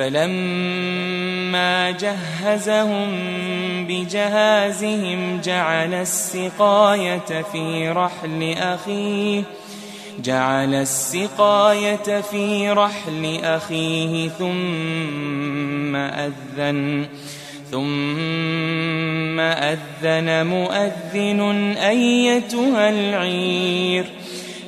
فلما جهزهم بجهازهم جعل السقاية في رحل أخيه جعل السقاية في رحل أخيه ثم أذن ثم أذن مؤذن أيتها العير.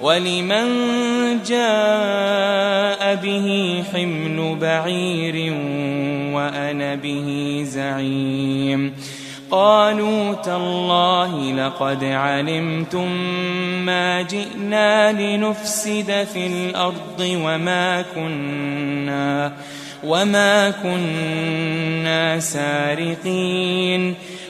ولمن جاء به حمل بعير وأنا به زعيم قالوا تالله لقد علمتم ما جئنا لنفسد في الأرض وما كنا وما كنا سارقين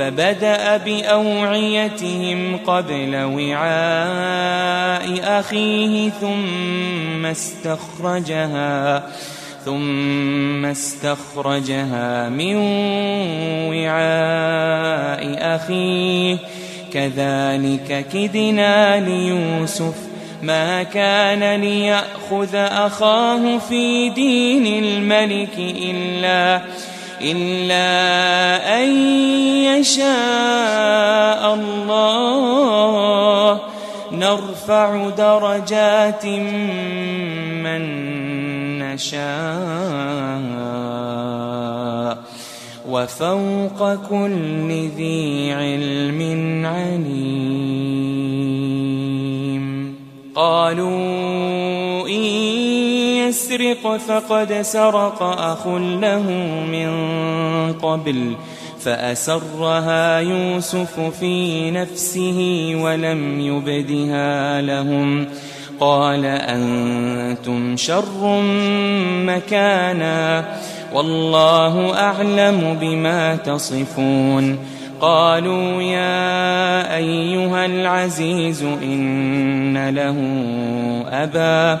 فبدأ بأوعيتهم قبل وعاء أخيه ثم استخرجها ثم استخرجها من وعاء أخيه. كذلك كدنا ليوسف ما كان ليأخذ أخاه في دين الملك إلا إلا أن يشاء الله. نرفع درجات من نشاء. وفوق كل ذي علم عليم. قالوا إن يسرق فقد سرق أخ له من قبل فأسرها يوسف في نفسه ولم يبدها لهم قال أنتم شر مكانا والله أعلم بما تصفون قالوا يا أيها العزيز إن له أبا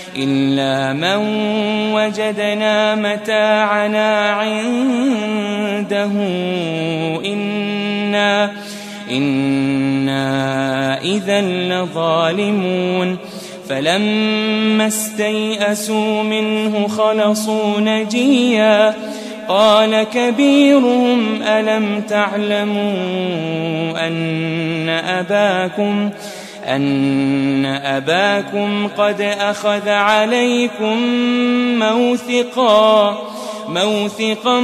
إلا من وجدنا متاعنا عنده. إنا إنا إذا لظالمون. فلما استيئسوا منه خلصوا نجيا. قال كبيرهم ألم تعلموا أن أباكم أن أباكم قد أخذ عليكم موثقا موثقا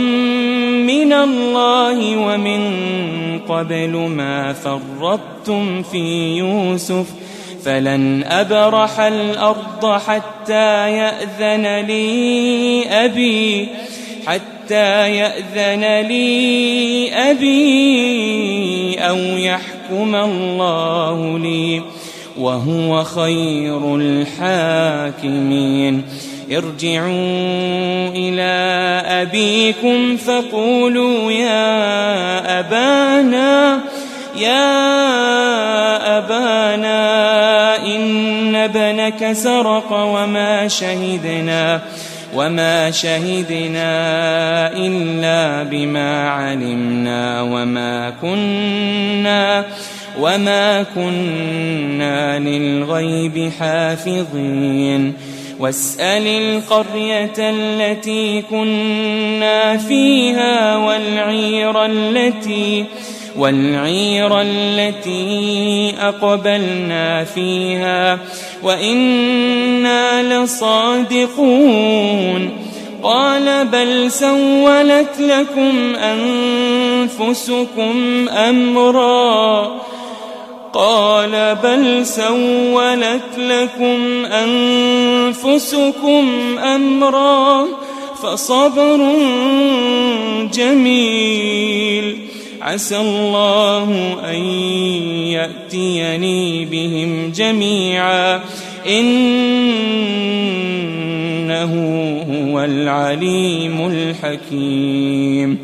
من الله ومن قبل ما فرطتم في يوسف فلن أبرح الأرض حتى يأذن لي أبي حتى يأذن لي أبي أو يحكم الله لي وهو خير الحاكمين. ارجعوا إلى أبيكم فقولوا يا أبانا يا أبانا إن ابنك سرق وما شهدنا. وما شهدنا إلا بما علمنا وما كنا وما كنا للغيب حافظين واسأل القرية التي كنا فيها والعير التي والعير التي أقبلنا فيها وإنا لصادقون. قال بل سولت لكم أنفسكم أمرا. قال بل سولت لكم أنفسكم أمرا. فصبر جميل. عسى الله أن يأتيني بهم جميعا. إنه هو العليم الحكيم.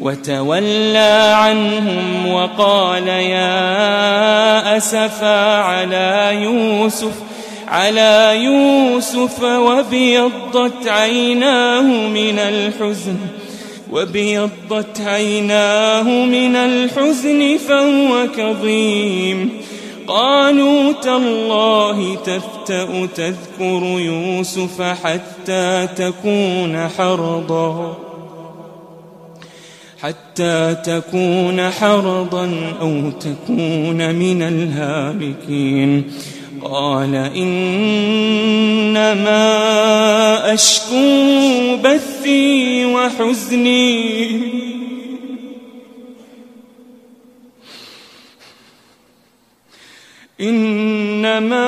وتولى عنهم وقال يا أسفا على يوسف على يوسف وبيضت عيناه من الحزن. وبيضت عيناه من الحزن فهو كظيم. قالوا تالله تفتأ تذكر يوسف حتى تكون حرضا. حتى تكون حرضا أو تكون من الهالكين قال إنما أشكو بثي وحزني. إنما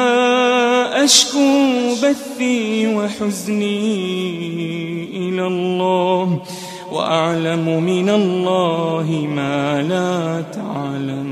أشكو بثي وحزني إلى الله وأعلم من الله ما لا تعلمون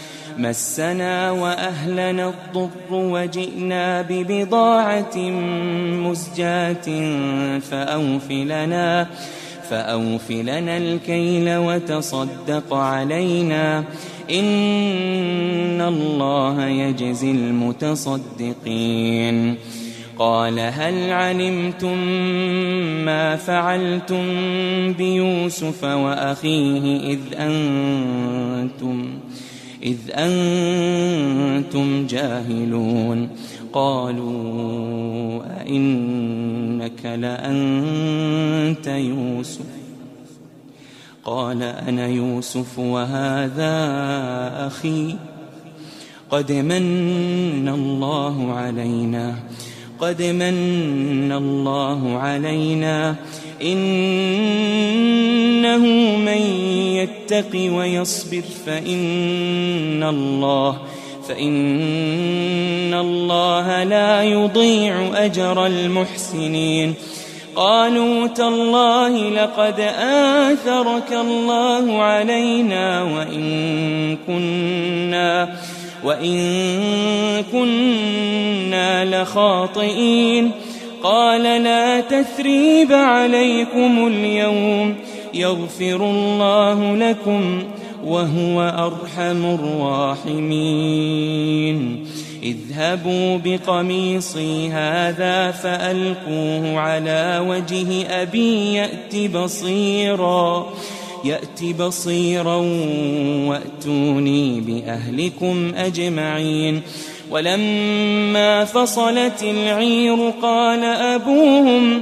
مسنا وأهلنا الضر وجئنا ببضاعة مزجاة فأوفلنا فأوفلنا الكيل وتصدق علينا. إن الله يجزي المتصدقين. قال هل علمتم ما فعلتم بيوسف وأخيه إذ أنتم إذ أنتم جاهلون. قالوا أئنك لأنت يوسف. قال أنا يوسف وهذا أخي. قد من الله علينا. قد من الله علينا. إنه من يتق ويصبر فإن الله فإن الله لا يضيع أجر المحسنين. قالوا تالله لقد آثرك الله علينا وإن كنا وإن كنا لخاطئين. قال لا تثريب عليكم اليوم. يغفر الله لكم وهو أرحم الراحمين. اذهبوا بقميصي هذا فألقوه على وجه أبي يأت بصيراً يأت بصيرا وأتوني بأهلكم أجمعين. ولما فصلت العير قال أبوهم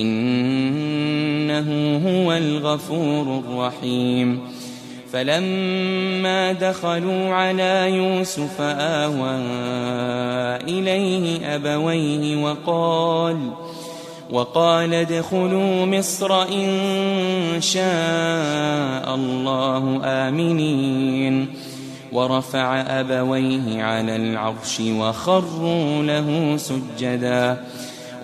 إنه هو الغفور الرحيم. فلما دخلوا على يوسف آوى إليه أبويه وقال وقال ادخلوا مصر إن شاء الله آمنين. ورفع أبويه على العرش وخروا له سجدا.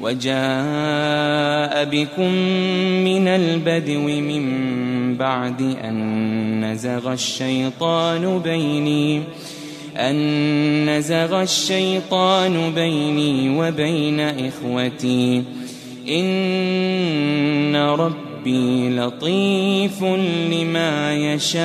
وجاء بكم من البدو من بعد أن نزغ الشيطان بيني أن نزغ الشيطان بيني وبين إخوتي. إن ربي لطيف لما يشاء.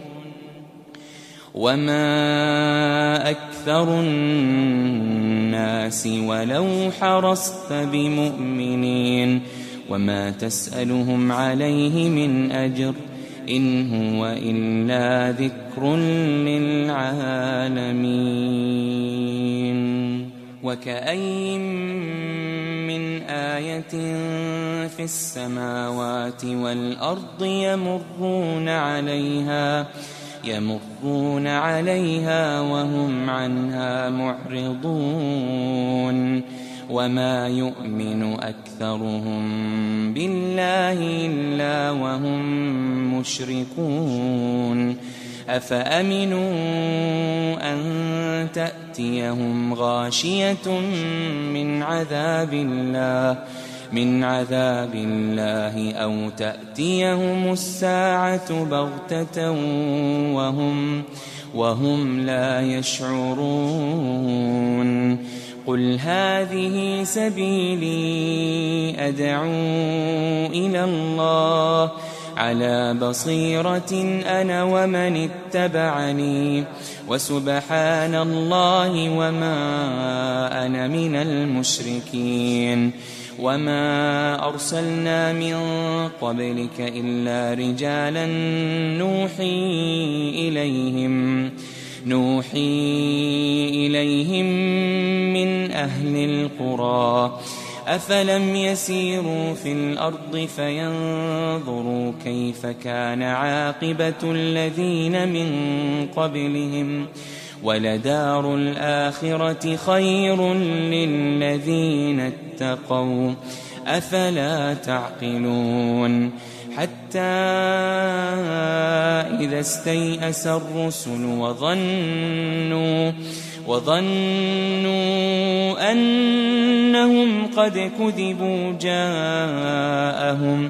وما أكثر الناس ولو حرصت بمؤمنين وما تسألهم عليه من أجر إن هو إلا ذكر للعالمين وكأي من آية في السماوات والأرض يمرون عليها يمرون عليها وهم عنها معرضون وما يؤمن أكثرهم بالله إلا وهم مشركون أفأمنوا أن تأتيهم غاشية من عذاب الله من عذاب الله أو تأتيهم الساعة بغتة وهم وهم لا يشعرون. قل هذه سبيلي أدعو إلى الله. على بصيرة أنا ومن اتبعني. وسبحان الله وما أنا من المشركين. وما أرسلنا من قبلك إلا رجالا نوحي إليهم نوحي إليهم من أهل القرى أفلم يسيروا في الأرض فينظروا كيف كان عاقبة الذين من قبلهم ولدار الآخرة خير للذين اتقوا أفلا تعقلون حتى إذا استيأس الرسل وظنوا وظنوا أنهم قد كذبوا جاءهم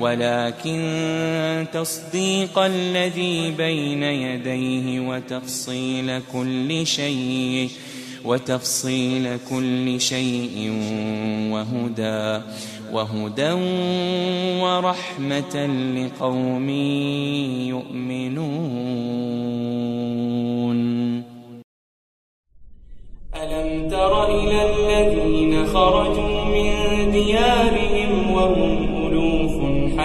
ولكن تصديق الذي بين يديه وتفصيل كل شيء وتفصيل كل شيء وهدى وهدى ورحمة لقوم يؤمنون. ألم تر إلى الذين خرجوا من ديارهم وهم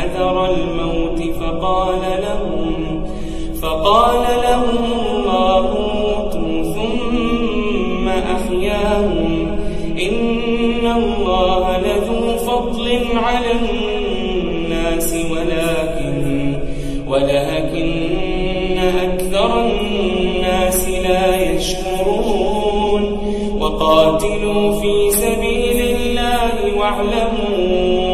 حذر الموت فقال لهم فقال لهم الله موتوا ثم أحياهم. إن الله لذو فضل على الناس ولكن ولكن أكثر الناس لا يشكرون. وقاتلوا في سبيل الله واعلموا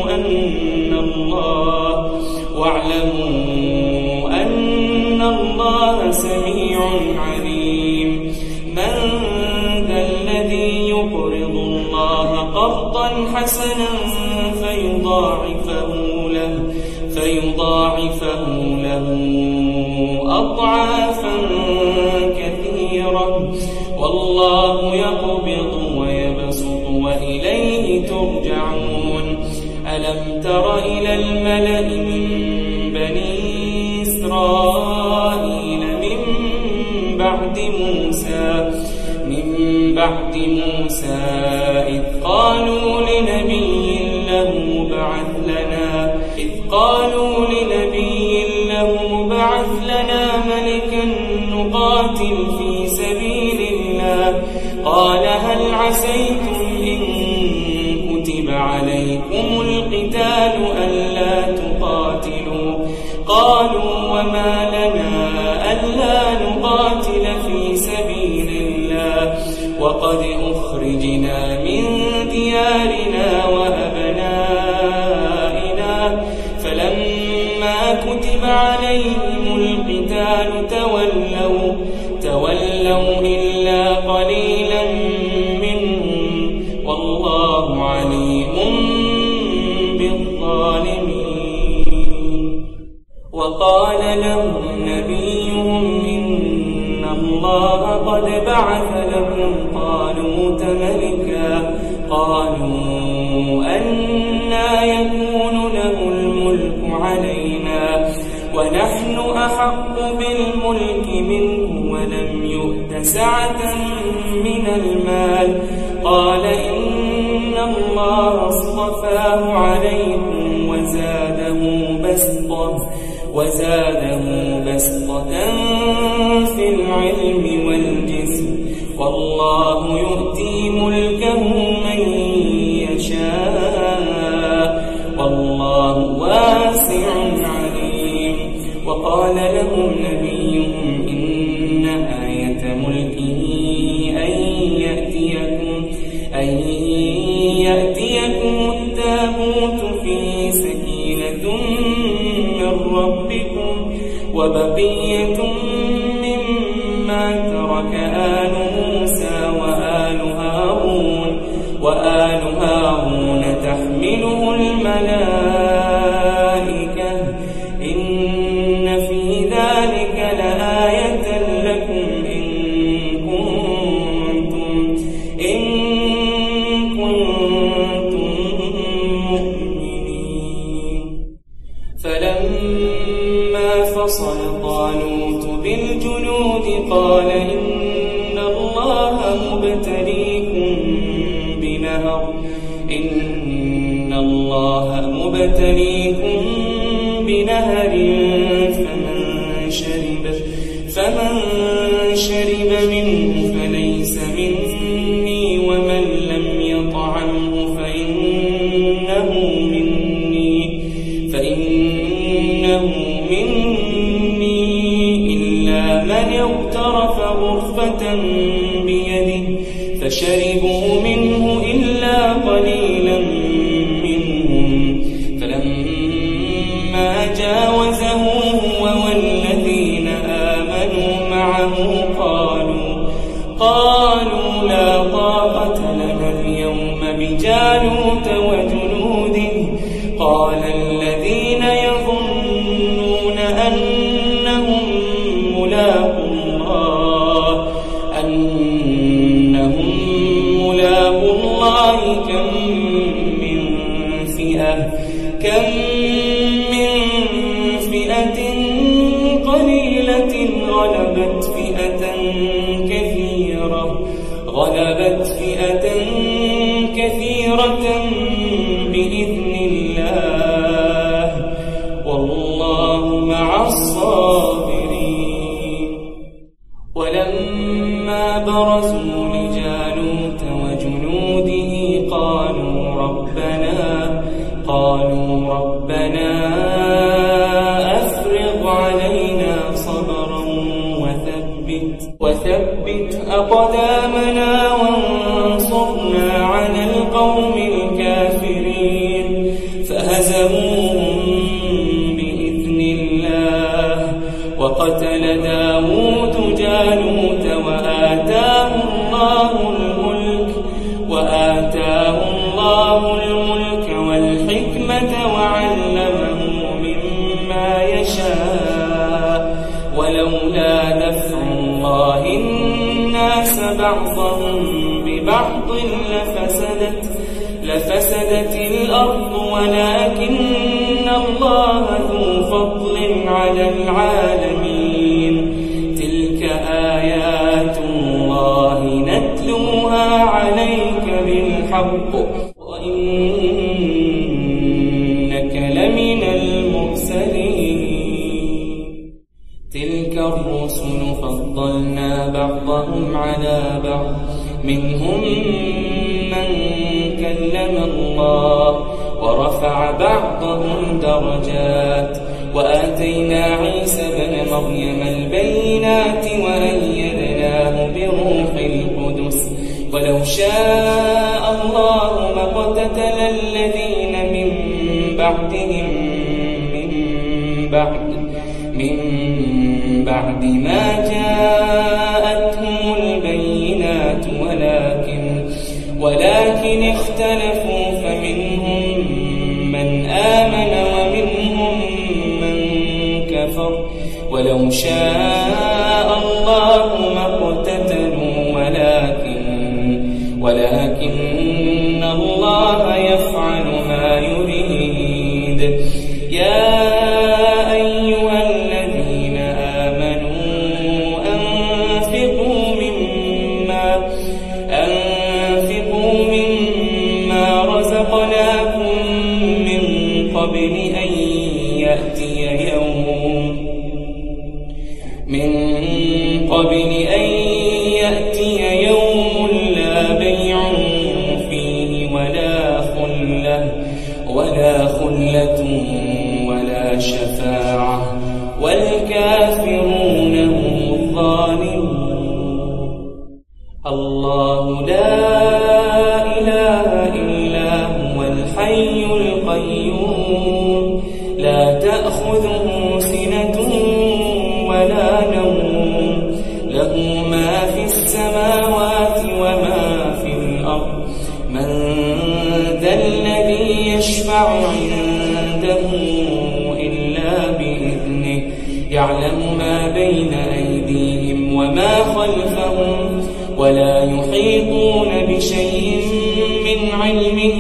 واعلموا أن الله سميع عليم. من ذا الذي يقرض الله قرضا حسنا فيضاعفه له فيضاعفه له أضعافا كثيرة. والله يقبض ويبسط وإليه ترجعون. ألم تر إلى الملأ من موسى من بعد موسى إذ قالوا لنبي له بعث لنا إذ قالوا لنبي له بعث لنا ملكا نقاتل في سبيل الله قال هل عسيتم إن كتب عليكم القتال ألا تقاتلوا؟ قالوا وما ألا نقاتل في سبيل الله. وقد أخرجنا من ديارنا وأبنائنا. فلما كتب عليهم القتال تولوا تولوا إلا قليلا منهم. والله عليم بالظالمين. وقال لهم نبيهم إن الله قد بعث لكم طالوت ملكا قالوا أنا يكون له الملك علينا ونحن أحق بالملك منه ولم يؤت سعة من المال قال إن الله اصطفاه عليكم بسطة وزاده بسطة في العلم والجسم. والله يؤتي ملكه من ربكم وبقية مما ترك آل موسى وآل هارون وآل هارون تحمله الملائكة. شربوا منه إلا قليلا منهم. فلما جاوزه هو والذين آمنوا معه قالوا قالوا لا طاقة لنا اليوم بجالوت وجنوده. قال كم من فئة قليلة غلبت فئة كثيرة غلبت فئة كثيرة بإذن الله. قالوا ربنا أفرغ علينا صبرا وثبت وثبت أقدامنا وانصرنا على القوم الكافرين. فهزموهم بإذن الله وقتل داود جالوت لفسدت الأرض ولكن الله ذو فضل على العالمين. تلك آيات الله نتلوها عليك بالحق. وإنك لمن المرسلين. تلك الرسل فضلنا بعضهم على بعض. منهم من كلم الله ورفع بعضهم درجات وآتينا عيسى بن مريم البينات وأيدناه بروح القدس ولو شاء الله ما اقتتل الذين من بعدهم من بعد من بعد ما جاءتهم اختلفوا فمنهم من آمن ومنهم من كفر. ولو شاء وما خلفهم ولا يحيطون بشيء من علمه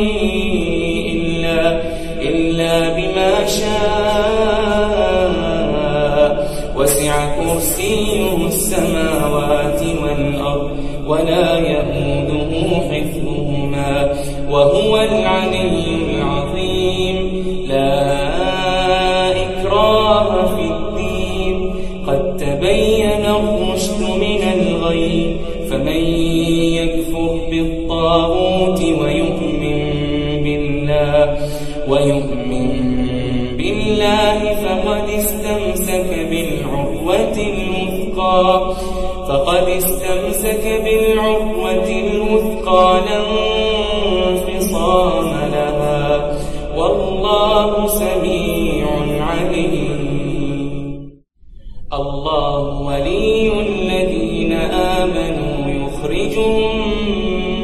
إلا, إلا بما شاء. وسع كرسيه السماوات والأرض ولا يئوده حفظهما وهو العلي العظيم. لا إكراه في الدين. قد تبين الغي فمن يكفر بالطاغوت ويؤمن بالله ويؤمن بالله فقد استمسك بالعروة الوثقى فقد استمسك بالعروة الوثقى مخرجهم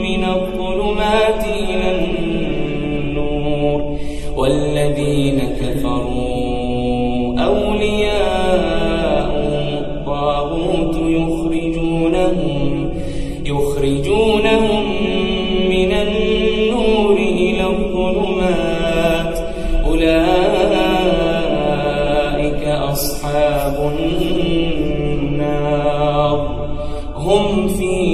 من الظلمات إلى النور. والذين كفروا أولياءهم الطاغوت يخرجونهم يخرجونهم من النور إلى الظلمات. أولئك أصحاب النار. هم فيه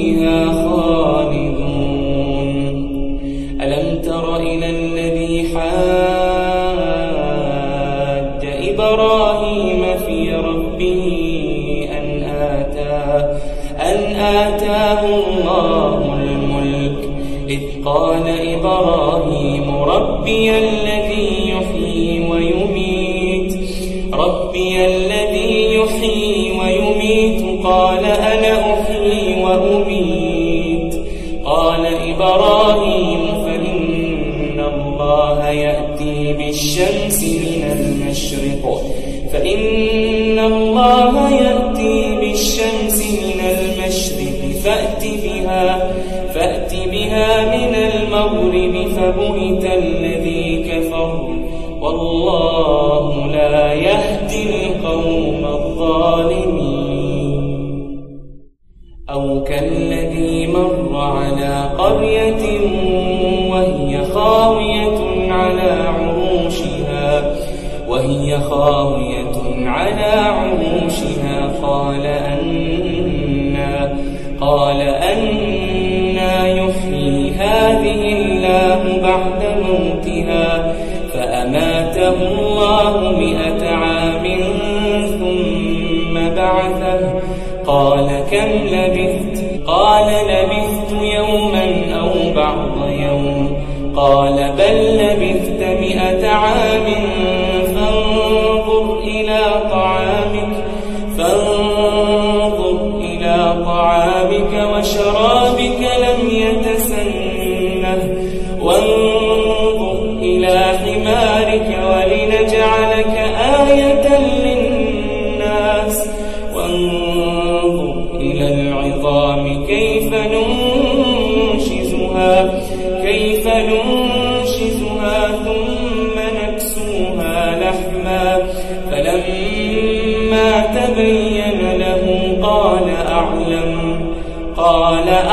إبراهيم ربي الذي يحيي ويميت. ربي الذي يحيي ويميت قال أنا أحيي وأميت. قال إبراهيم فإن الله يأتي بالشمس من المشرق. فإن الله يأتي بالشمس من المشرق فأت بها. لبئت الذي كفر والله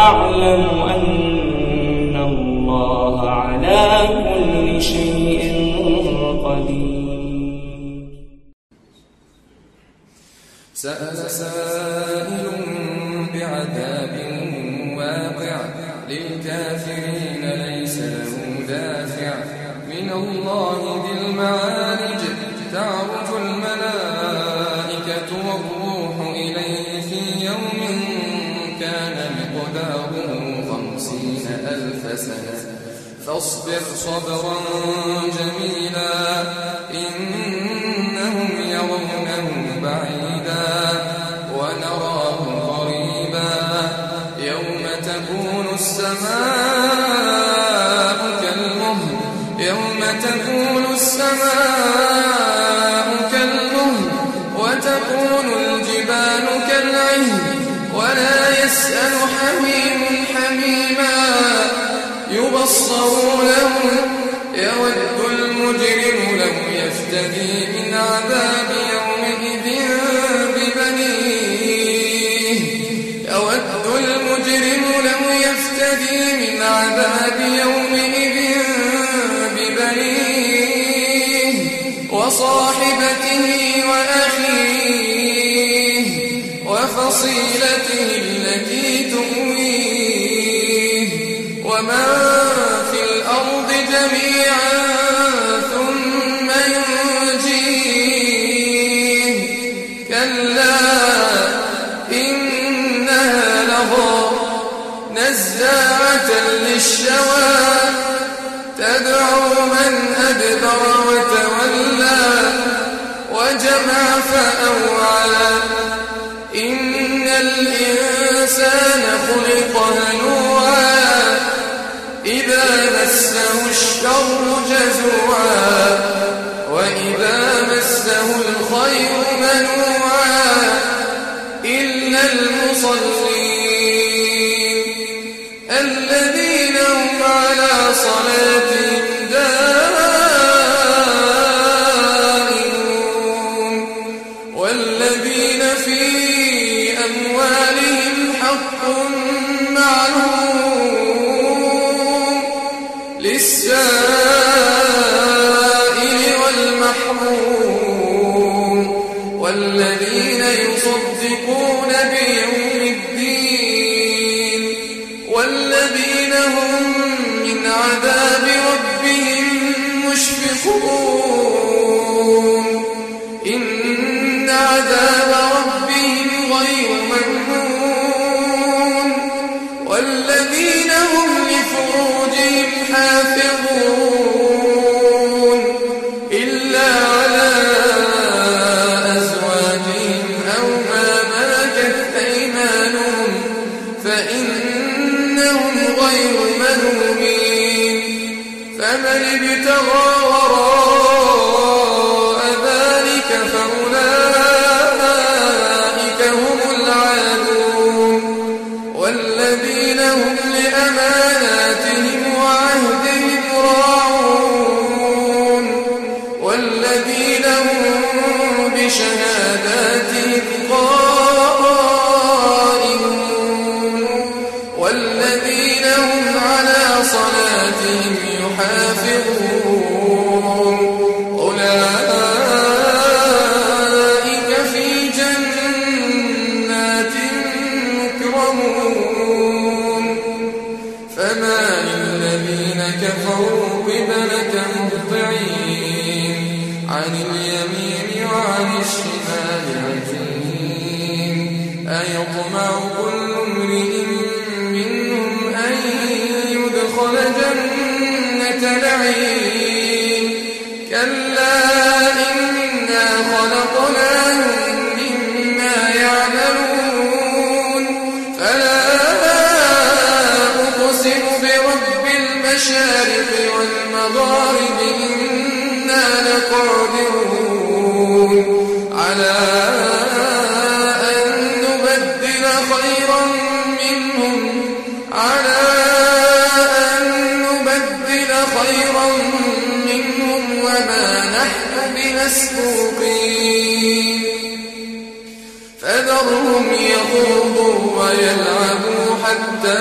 أعلم ألف سنة. فاصبر صبرا جميلا. إنهم يرونه بعيدا. ونراه قريبا. يوم تكون السماء يومئذ ببنيه وصاحبته وأخيه وفصيلته التي تؤويه ومن أوعى فأوعى. إن الإنسان خلق هلوعا. إذا مسه الشر جزوعا. وإذا مسه الخير منوعا. إلا المصلين المغارب إنا لقادرون. على أن نبدل خيرا منهم. على أن نبدل خيرا منهم وما نحن بمسبوقين. فذرهم يخوضوا ويلعبوا حتى